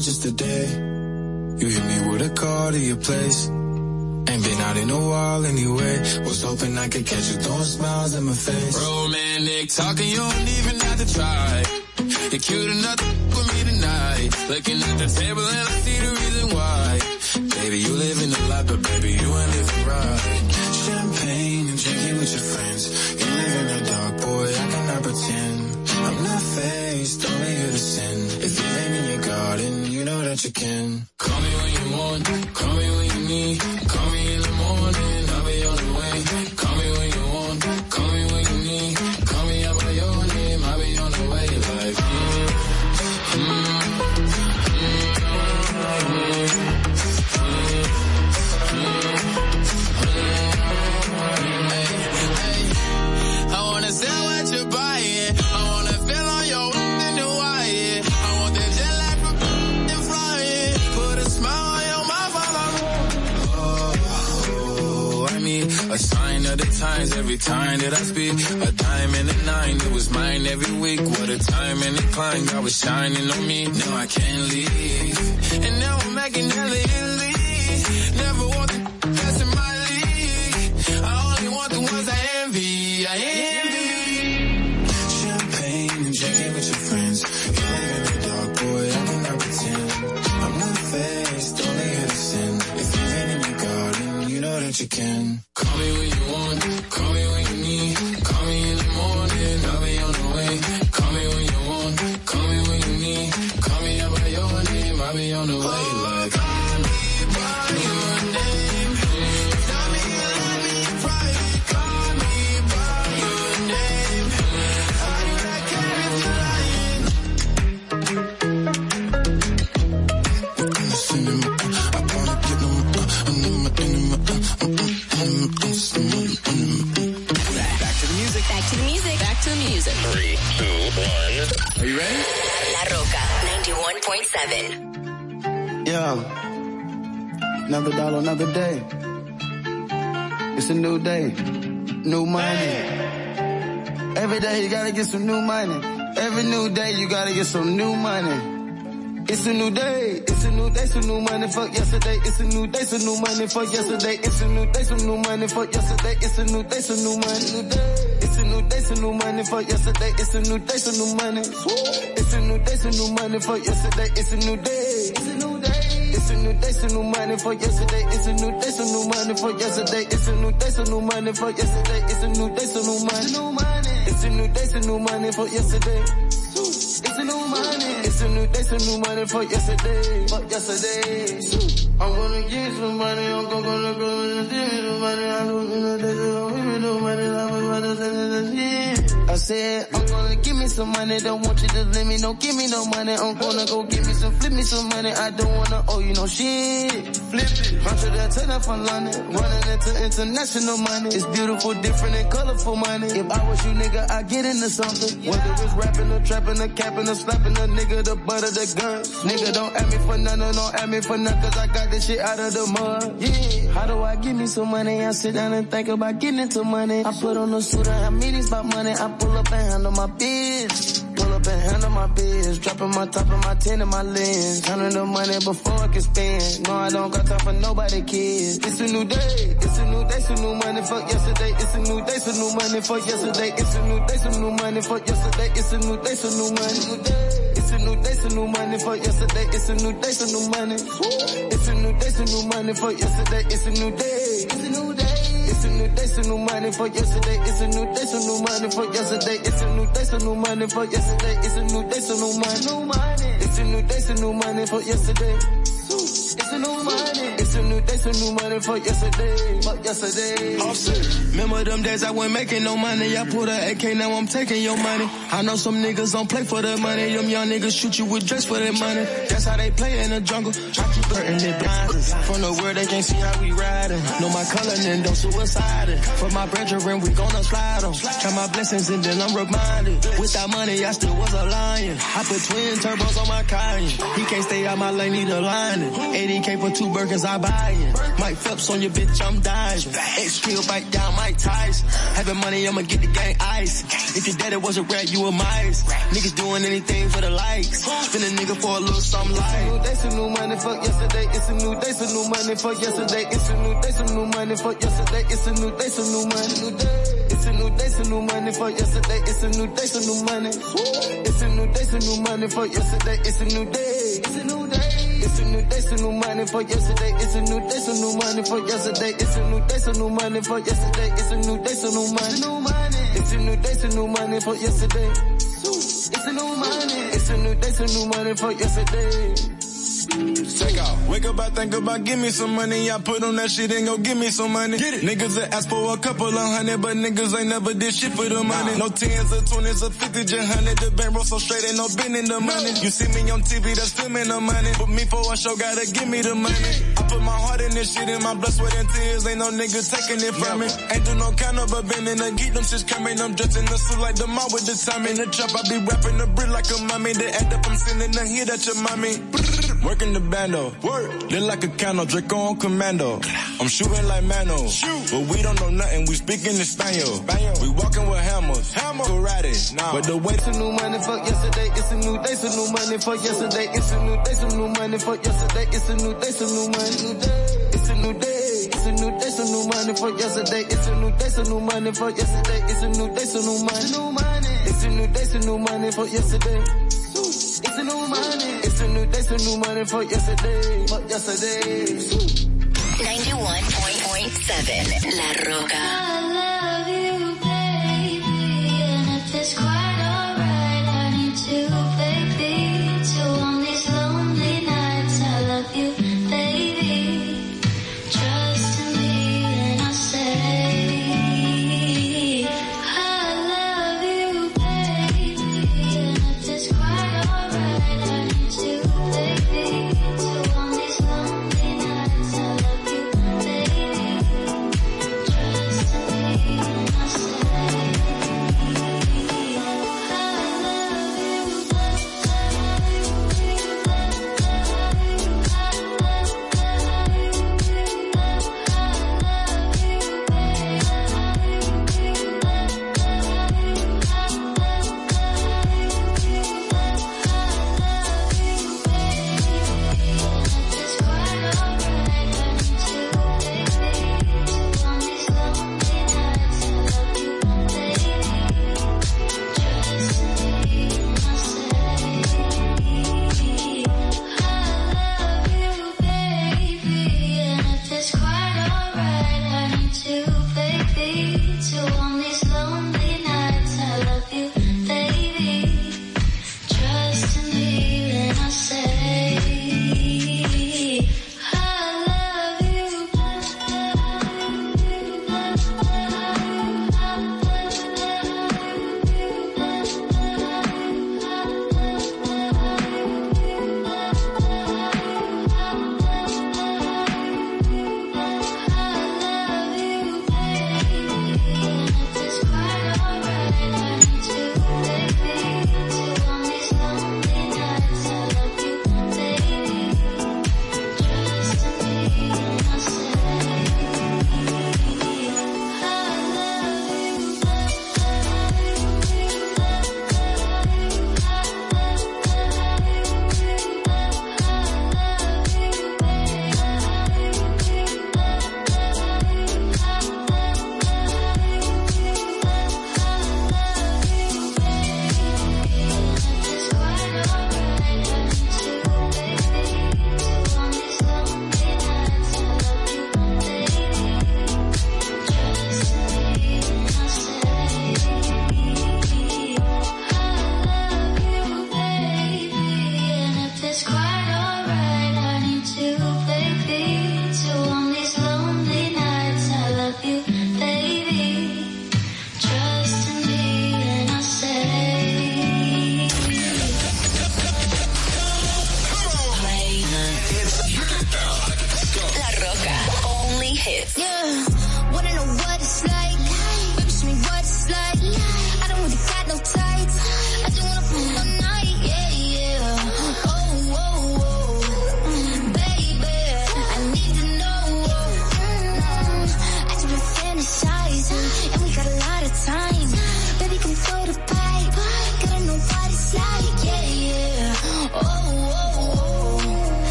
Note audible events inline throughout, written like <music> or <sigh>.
105.7. Caught it bad just today. You hit me with a call to your place. Ain't been out in a while anyway. Was hoping I could catch you throwing smiles in my face. Romantic talking, you don't even have to try. You're cute enough to with me tonight. Looking at the table and I see the reason why. Baby, you living a lot, but baby, you ain't living right. Champagne and drinking with your friends. You live in the dark, boy, I cannot pretend. I'm not faced, only here to sin. That you can. Call me when you want, call me when you need. Times every time that I speak. A diamond and a nine, it was mine every week. What a time and a climb, God was shining on me. Now I can't leave. And now I'm making hella Italy. Never want the best in my league. I only want the ones I envy. I envy. Champagne and drinking with your friends. You live in the dark, boy, I cannot pretend. I'm not faced, only sin. If you live in your garden, you know that you can. 91.7. Yeah. Another dollar, another day. It's a new day. New money. Every day you gotta get some new money. Every new day you gotta get some new money. It's a new day. It's a new day, some new money. Fuck yesterday. It's a new day, some new money. Fuck yesterday. It's a new day, some new money. Fuck yesterday. It's a new day, some new money. New day, some new money. Fuck yesterday. It's a new day, some new money. It's a new day, some new money. Fuck yesterday. It's a new day. It's a new day. It's a new day, some new money for yesterday. It's a new day, some new money for yesterday. It's a new day, some new money for yesterday. It's a new day, some new money. It's a new day, some new money for yesterday. It's a new money. It's a new day, some new money for yesterday. For yesterday. I'm gonna get some money. I'm gonna go and give me some money. I'm gonna give me some money. Gonna send it I said, I'm gonna give me some money. Don't want you to let me know. Give me no money. I'm gonna go give me some, flip me some money. I don't wanna owe you no shit. Flip it. Hundred that ten up from London. Running into international money. It's beautiful, different and colorful money. If I was you, nigga, I'd get into something. Whether it's rapping or trapping or capping or slapping a nigga, the butt of the gun. Nigga, don't ask me for nothing, don't ask me for nothing, cause I got this shit out of the mud. Yeah. How do I give me some money? I sit down and think about getting into money. I put on a suit, I have meetings about money. I pull up and handle my biz. Pull up and handle my biz. Dropping my top and my ten and my lens. Counting the money before I can spend. No, I don't got time for nobody kids. It's a new day. It's a new day, some new money. Fuck yesterday. It's a new day, some new money. Fuck yesterday. It's a new day, some new money. Fuck yesterday. It's a new day, some new money. It's a new day, some new money. Fuck yesterday. It's a new day, some new money. It's a new day, some new money. Fuck yesterday. It's a new day. It's a new day. Some new money for yesterday. It's a new day, some new money for yesterday. It's a new day, some new money for yesterday. It's a new day, some new money. It's a new day, some new money for yesterday. It's a new money. It's a new day, some new money for yesterday. For yesterday. Offset. Remember them days I wasn't making no money. I put a AK, now I'm taking your money. I know some niggas don't play for the money. Them young niggas shoot you with dress for their money. That's how they play in the jungle. I keep hurting their blinders. From the world they can't see how we riding. Know my color and don't suicide. For my brethren, we gonna slide on. Count my blessings and then I'm reminded. Without money, I still was a lion. I put twin turbos on my Cayenne. He can't stay out my lane, need a lining. 80 80k for two burgers, I buy it. Mike Phelps on your bitch, I'm dying. X kill bite down Mike Tyson. Having money, I'ma get the gang ice. If your daddy was a rat, you a mice. Niggas doing anything for the likes. Spend a nigga for a little something like. It's a new day, some new money, fuck yesterday. It's a new day, some new money, fuck yesterday. It's a new day, some new money, fuck yesterday. It's a new day, some new money. It's a new day, some new money, fuck yesterday. It's a new day, some new money. It's a new day, some new money, fuck yesterday. It's a new day. It's a new day. It's a new day, some new money for yesterday. It's a new day, some new money for yesterday. It's a new day, some new money for yesterday. It's a new day, some new money. It's a new day, some new money for yesterday. It's a new money. It's a new day, some new money for yesterday. Check. Wake up, I think about give me some money. I put on that shit and go give me some money. Get it. Niggas that ask for a couple of hundred, but niggas ain't never did shit for the money. No tens or twenties or fifties, just hundred. The bankroll so straight, ain't no bending the money. You see me on TV, that's filming the money. But me for a show, gotta give me the money. I put my heart in this shit, in my blood, sweat, and tears. Ain't no nigga taking it from me. Ain't do no kind of but bending the geek. Them shits coming, I'm dressed in the suit like the mom with the time in the trap. I be rapping the brick like a mommy. They act up, I'm sending the hit at your mommy. Working the bando. Work. Lit like a candle, Draco on commando. I'm shooting like Mano. Shoot. But we don't know nothing, we speaking in Spaniel. We walking with hammers. Hammer. Karate. Nah. But the way It's a new money, fuck yesterday. It's a new day, some new money, fuck yesterday. It's a new day, some new money, fuck yesterday. It's a new day, some new money. It's a new day. It's a new day, some new money for yesterday. It's a new day, some new money for yesterday. It's a new day, some new money. It's a new day, some new money for yesterday. It's a new money. It's a new day, some new money for yesterday. For yesterday. 91.7 La Roca.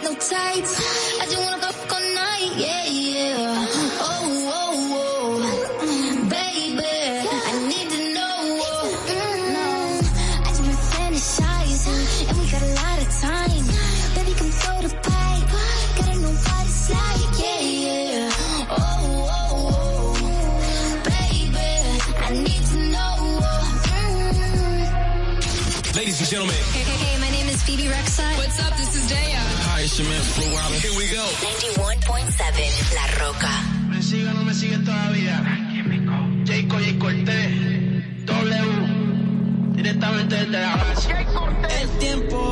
got no tights. I just wanna Here we go. 91.7 La Roca. Me sigue o no me sigue todavía. Jacob y Cortés. W. Directamente desde la base. El tiempo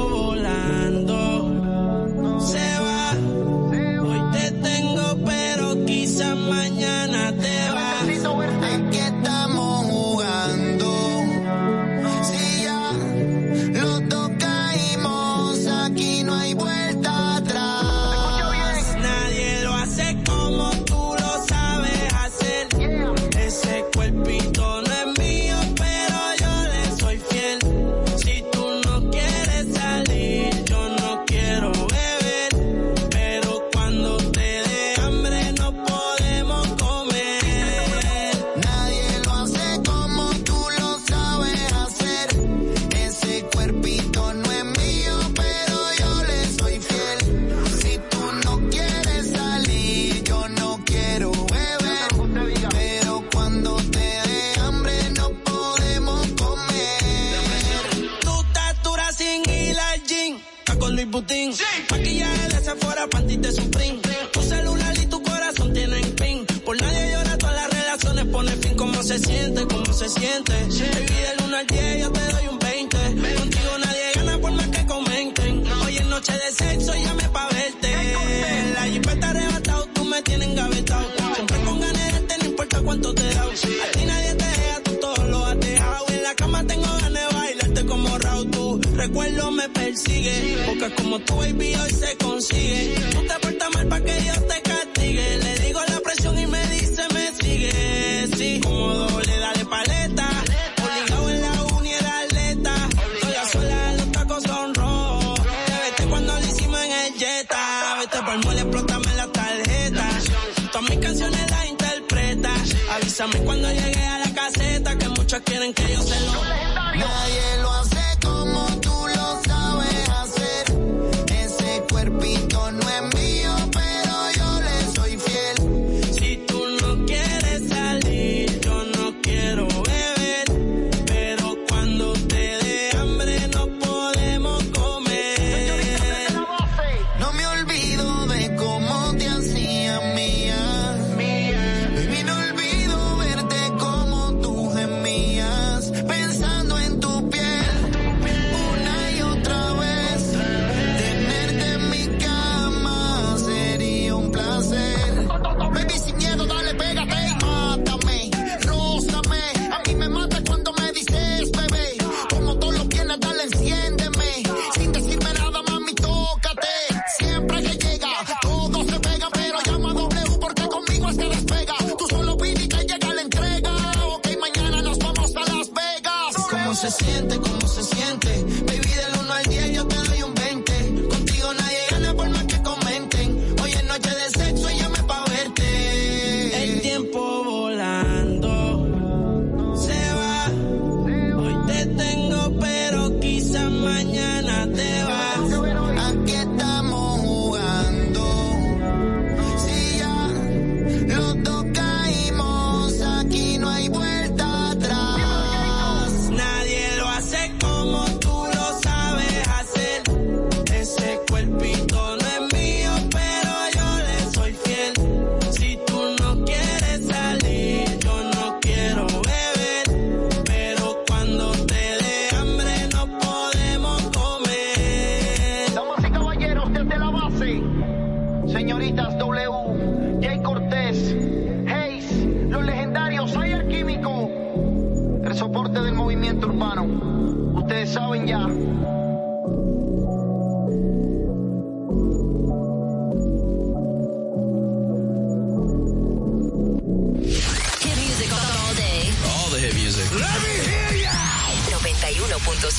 diablo me persigue. Pocas como tu baby hoy se consigue. Tú te portas mal para que Dios te castigue. Le digo la presión y me dice me sigue. Sí, como doble, dale paleta. Obligado en la uni era atleta. Sola sola los tacos son rojos. Te vete cuando lo hicimos en el Jetta. Vete pa'l mole, explótame la tarjeta. Todas mis canciones las interpreta. Avísame cuando llegue a la caseta que muchos quieren que yo se lo. Nadie lo hace como tú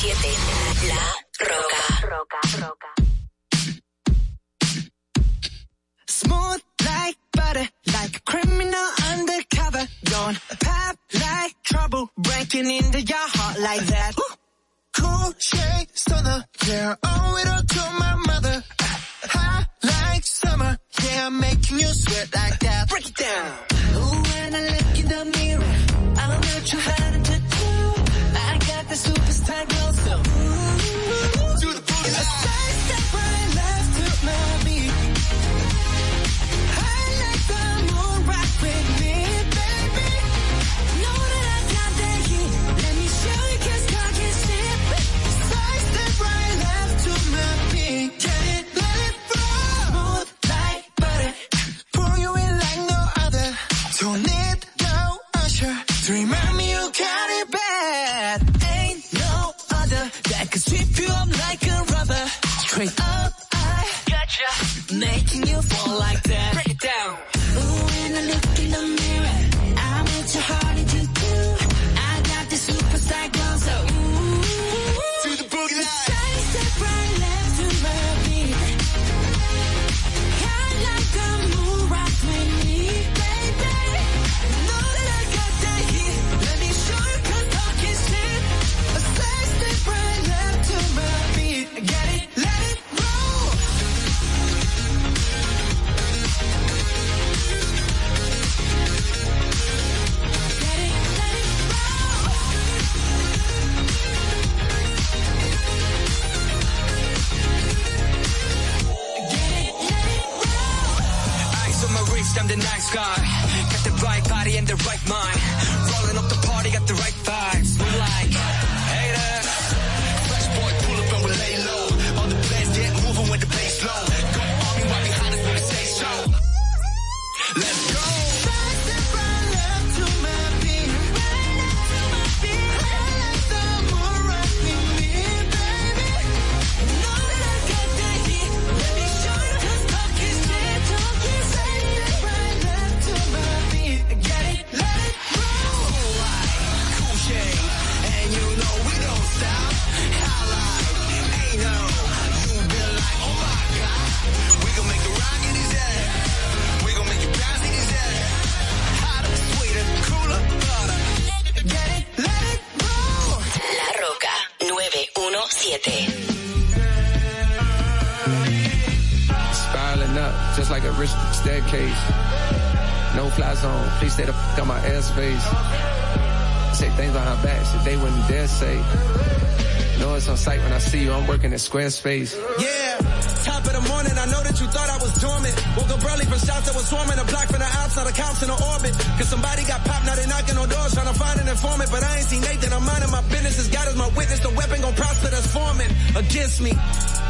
91.7 just like a rich staircase. No fly zone, please stay the f out my airspace. Say things behind back, shit they wouldn't dare say. Know it's on sight when I see you, I'm working at Squarespace. Yeah, top of the morning, I know that you thought I was dormant. Woke up early from shots that was swarming, a block from the outside, the cops in the orbit. Cause somebody got popped, now they knocking on doors, trying to find an informant. But I ain't seen Nathan, I'm minding my business, God is my witness, the weapon gon' prosper that's forming against me.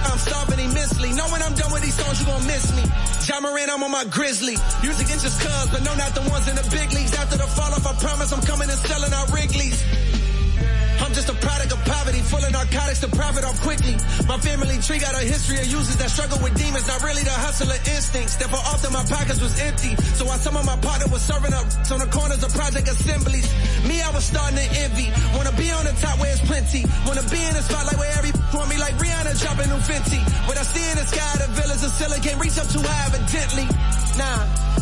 I'm starving immensely, know when I'm done with these songs, you gon' miss me. Ja Morant, I'm on my grizzly. Music ain't just cuz, but no, not the ones in the big leagues. After the fall off, I promise I'm coming and selling out Wrigley's. I'm just a product of poverty, full of narcotics to profit off quickly. My family tree got a history of users that struggle with demons, not really the hustler instincts. Therefore often my pockets was empty. So while some of my partner was serving up on the corners of project assemblies, me I was starting to envy. Wanna be on the top where it's plenty. Wanna be in the spotlight where every <laughs> want me like Rihanna dropping new Fenty. What I see in the sky, the villas of can't reach up too high evidently. Nah.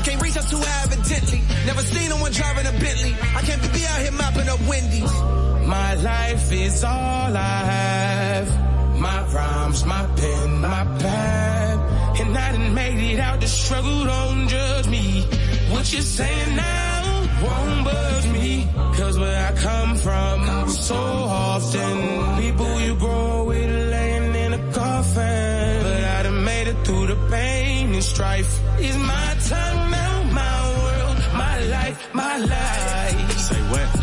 I can't reach up too high evidently. Never seen no one driving a Bentley. I can't be out here mopping up Wendy's. My life is all I have. My rhymes, my pen, my pad. And I done made it out the struggle, don't judge me. What you saying now won't budge me. Cause where I come from, so often, people you grow with laying in a coffin. But I done made it through the pain strife. Is my time my world, my life, my life.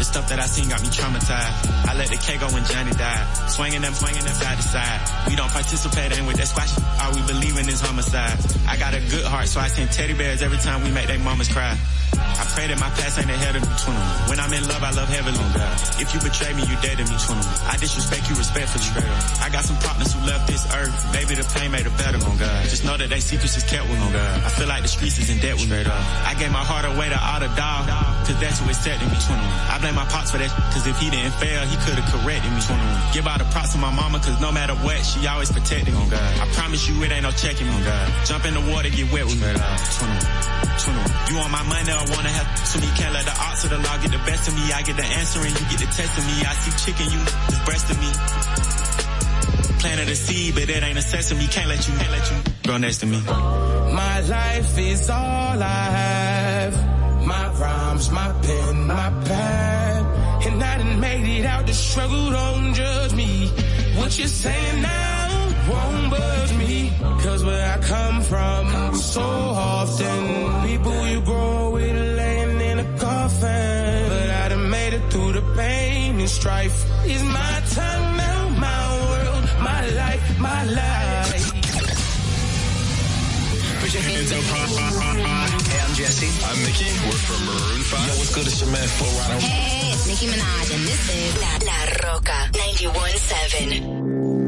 Say what? The stuff that I seen got me traumatized. I let the K go when Johnny died. Swinging them, swinging them side to side. We don't participate in with that squash. All we believe in is homicide. I got a good heart, so I send teddy bears every time we make they mamas cry. I pray that my past ain't ahead of me, 21. When I'm in love, I love heavily. Oh God. If you betray me, you dead to me, 21. I disrespect you respectfully. Straight. I got some partners who left this earth. Baby, the pain made it better, oh God. Just know that they secrets is kept with me, oh God. I feel like the streets is in debt with me. Up. I gave my heart away to all the dog, cause that's what it said to me, 21. I blame my pops for that, cause if he didn't fail, he could've corrected me, 21. Give all the props to my mama, cause no matter what, she always protected me, oh God. I promise you it ain't no checking me, oh God. Jump in the water, get wet with me, 21. 21. You want my money I wanna have so me? Can't let the odds of the law get the best of me. I get the answer and you get the test of me. I see chicken, you just breast of me. Planted a seed, but it ain't a sesame. Can't let you, can't let you grow next to me. My life is all I have. My rhymes, my pen, my pad. And I done made it out the struggle, don't judge me. What you saying now won't budge me. Cause where I come from, so often, people you grow with laying in a coffin. But I done made it through the pain and strife. Is my time now, my world, my life, my life. Put your hands up. Hey, I'm Jesse. I'm Nikki. We're from Maroon 5. Yo, what's good? It's your man, Flo Rida. Hey, it's Nicki Minaj, and this is La, La Rocka 91.7.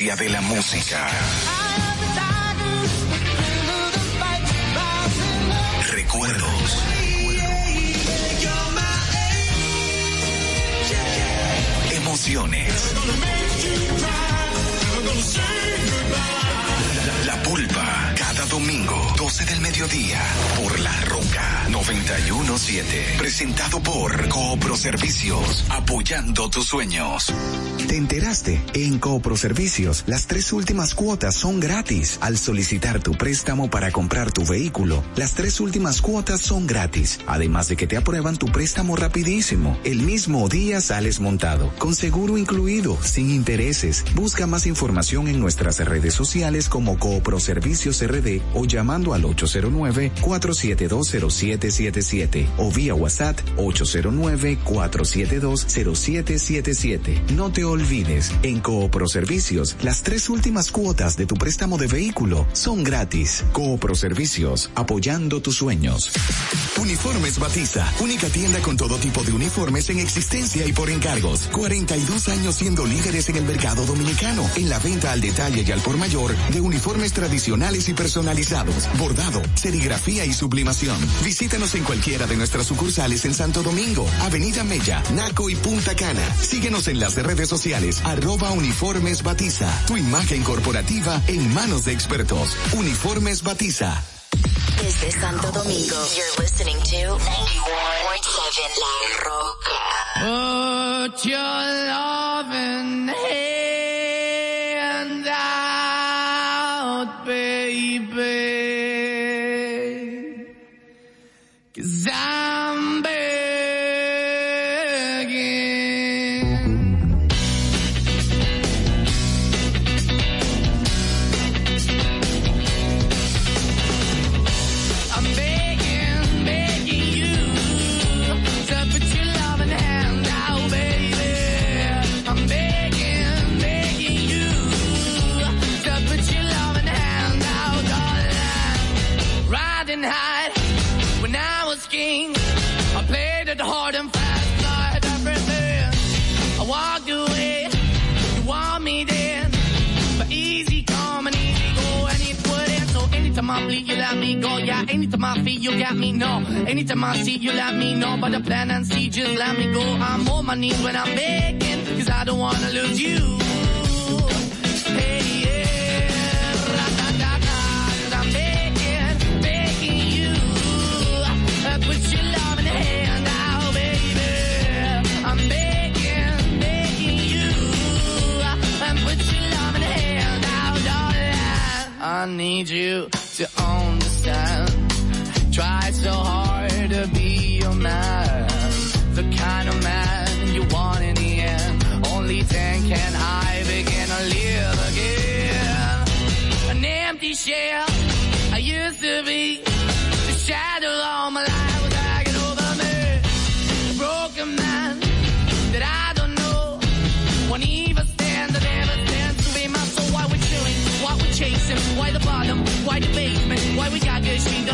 de la música. Recuerdos. Emociones. La pulpa, cada domingo, 12 del mediodía, por La Roca 917. Presentado por Coopro Servicios, apoyando tus sueños. ¿Te enteraste? En Coopro Servicios, las tres últimas cuotas son gratis. Al solicitar tu préstamo para comprar tu vehículo, las tres últimas cuotas son gratis. Además de que te aprueban tu préstamo rapidísimo. El mismo día sales montado, con seguro incluido, sin intereses. Busca más información en nuestras redes sociales como Coopro Servicios RD o llamando al 809-4720777 o vía WhatsApp 809-4720777. No te olvides, en Coopro Servicios, las tres últimas cuotas de tu préstamo de vehículo son gratis. Coopro Servicios, apoyando tus sueños. Uniformes Batiza, única tienda con todo tipo de uniformes en existencia y por encargos. 42 años siendo líderes en el mercado dominicano, en la venta al detalle y al por mayor de uniformes tradicionales y personalizados, bordado, serigrafía y sublimación. Visítanos en cualquiera de nuestras sucursales en Santo Domingo, Avenida Mella, Naco y Punta Cana. Síguenos en las redes sociales, arroba uniformes Batiza. Tu imagen corporativa en manos de expertos. Uniformes Batiza. Desde Santo Domingo, you're listening to 91.7 La Roca. Put your loving hand Cause I'm But the plan and see, just let me go. I'm on my knees when I'm begging, cause I don't wanna lose you. Hey, yeah, ra-da-da-da, 'cause I'm begging, begging you. Uh, Put your love in the hand out, baby. I'm begging, begging you. Uh, And put your love in the hand out, darling. I need you to understand. Try so hard to be your man.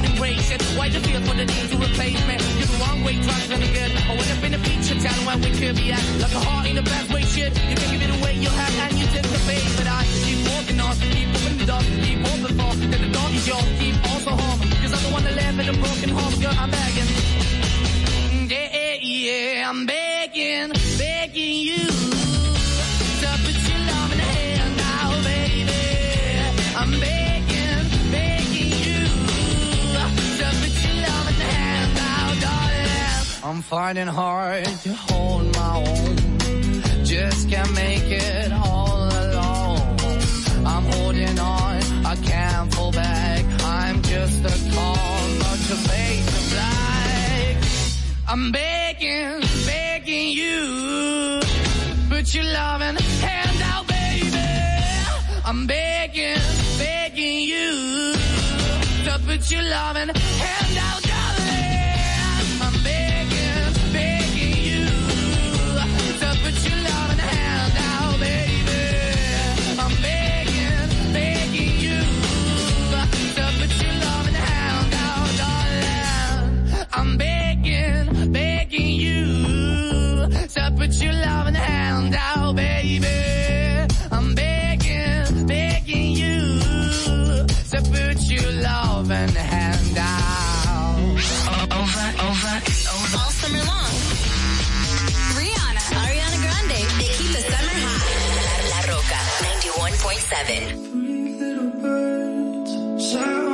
Embrace it. Why the feel for the need to replace me? You're the wrong way, trying to good. I went up in a feature town where we could be at. Like a heart in a bad way, shit. You can give it away, you have, and you tend to pay. But I keep walking on, keep moving the dog, keep open for. That the dog is yours, keep also home. Cause I'm the one that live in a broken home, girl, I'm begging. Yeah, yeah, I'm begging, begging you finding hard to hold my own. Just can't make it all alone. I'm holding on, I can't fall back. I'm just a call, not to face the black. I'm begging, begging you. Put your loving hand out, baby. I'm begging, begging you. To put your loving hand out, 101.7.